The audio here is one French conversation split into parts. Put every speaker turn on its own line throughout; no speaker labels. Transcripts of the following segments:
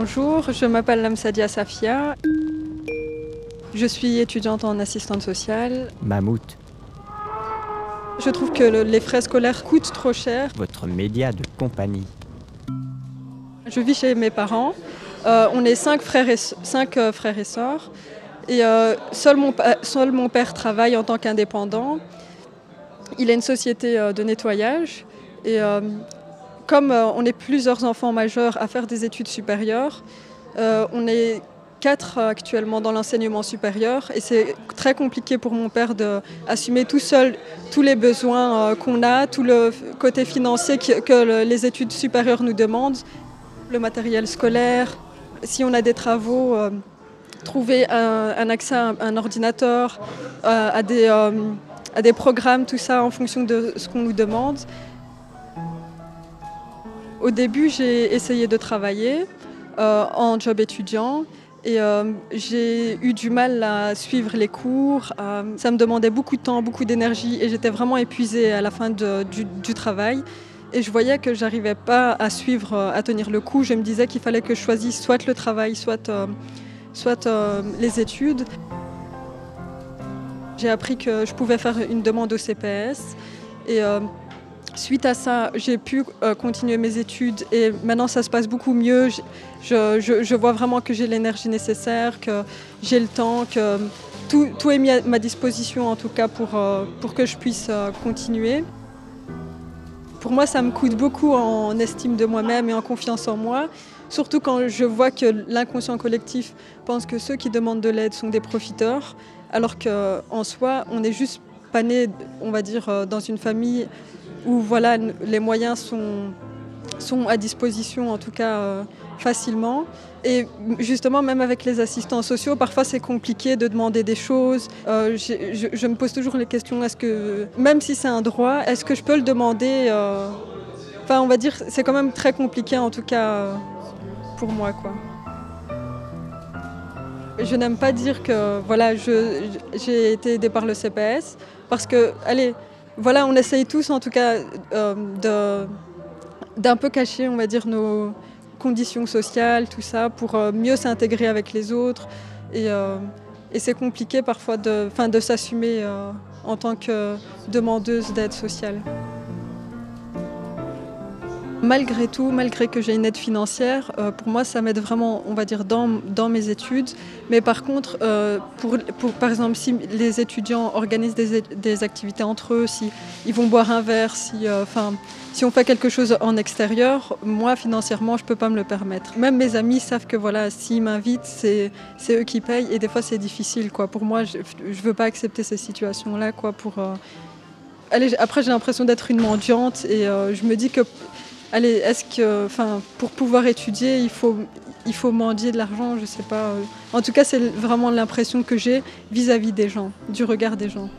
Bonjour, je m'appelle Lamsadia Safia. Je suis étudiante en assistante sociale.
Mammouth,
Je trouve que le- les frais scolaires coûtent trop cher.
votre média de compagnie.
Je vis chez mes parents. Euh, on est cinq frères et, cinq, euh, frères et sœurs. Et euh, seul, mon, seul mon père travaille en tant qu'indépendant. Il a une société de nettoyage. Et comme euh, on est plusieurs enfants majeurs à faire des études supérieures, euh, on est quatre euh, actuellement dans l'enseignement supérieur. Et c'est très compliqué pour mon père d'assumer tout seul tous les besoins qu'on a, tout le côté financier que le- les études supérieures nous demandent le matériel scolaire, si on a des travaux, trouver un, accès à un, ordinateur, à, des, à des programmes, tout ça en fonction de ce qu'on nous demande. Au début, j'ai essayé de travailler euh, en job étudiant et euh, j'ai eu du mal à suivre les cours. euh, ça me demandait beaucoup de temps, beaucoup d'énergie et j'étais vraiment épuisée à la fin du- du travail. Et je voyais que j'arrivais pas à suivre, à tenir le coup. Je me disais qu'il fallait que je choisisse soit le travail, soit, soit les études. J'ai appris que je pouvais faire une demande au CPS. Et suite à ça, j'ai pu euh, continuer mes études. Et maintenant, ça se passe beaucoup mieux. Je, vois vraiment que j'ai l'énergie nécessaire, que j'ai le temps, que tout, est mis à ma disposition, en tout cas, pour, euh, pour que je puisse euh, continuer. Pour moi, ça me coûte beaucoup en estime de moi-même et en confiance en moi, surtout quand je vois que l'inconscient collectif pense que ceux qui demandent de l'aide sont des profiteurs, alors qu'en soi, on n'est juste pas né, on va dire, dans une famille où voilà, les moyens sont, sont à disposition, en tout cas euh, facilement. Et justement, même avec les assistants sociaux, parfois c'est compliqué de demander des choses. Euh, je, me pose toujours les questions, est-ce que, même si c'est un droit, est-ce que je peux le demander euh, Enfin, on va dire, c'est quand même très compliqué en tout cas pour moi, quoi. Je n'aime pas dire que voilà, j'ai été aidée par le CPS parce que, allez, voilà, on essaye tous en tout cas euh, d'un peu cacher, on va dire, nos conditions sociales, tout ça, pour euh, mieux s'intégrer avec les autres. Et, euh, c'est compliqué parfois de, enfin, de s'assumer en tant que demandeuse d'aide sociale. Malgré tout, malgré que j'ai une aide financière, euh, pour moi, ça m'aide vraiment, on va dire, dans, mes études. Mais par contre, euh, pour, par exemple, si les étudiants organisent des, activités entre eux, si vont boire un verre, si, euh, si on fait quelque chose en extérieur, moi, financièrement, je ne peux pas me le permettre. Même mes amis savent que voilà, s'ils m'invitent, c'est eux qui payent. Et des fois, c'est difficile. Quoi. Pour moi, je ne veux pas accepter ces situations-là. Après, j'ai l'impression d'être une mendiante et je me dis que, allez, est-ce que, enfin, pour pouvoir étudier, il faut, mendier de l'argent, je sais pas. euh. En tout cas, c'est vraiment l'impression que j'ai vis-à-vis des gens, du regard des gens.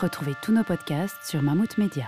Retrouvez tous nos podcasts sur Mammouth Media.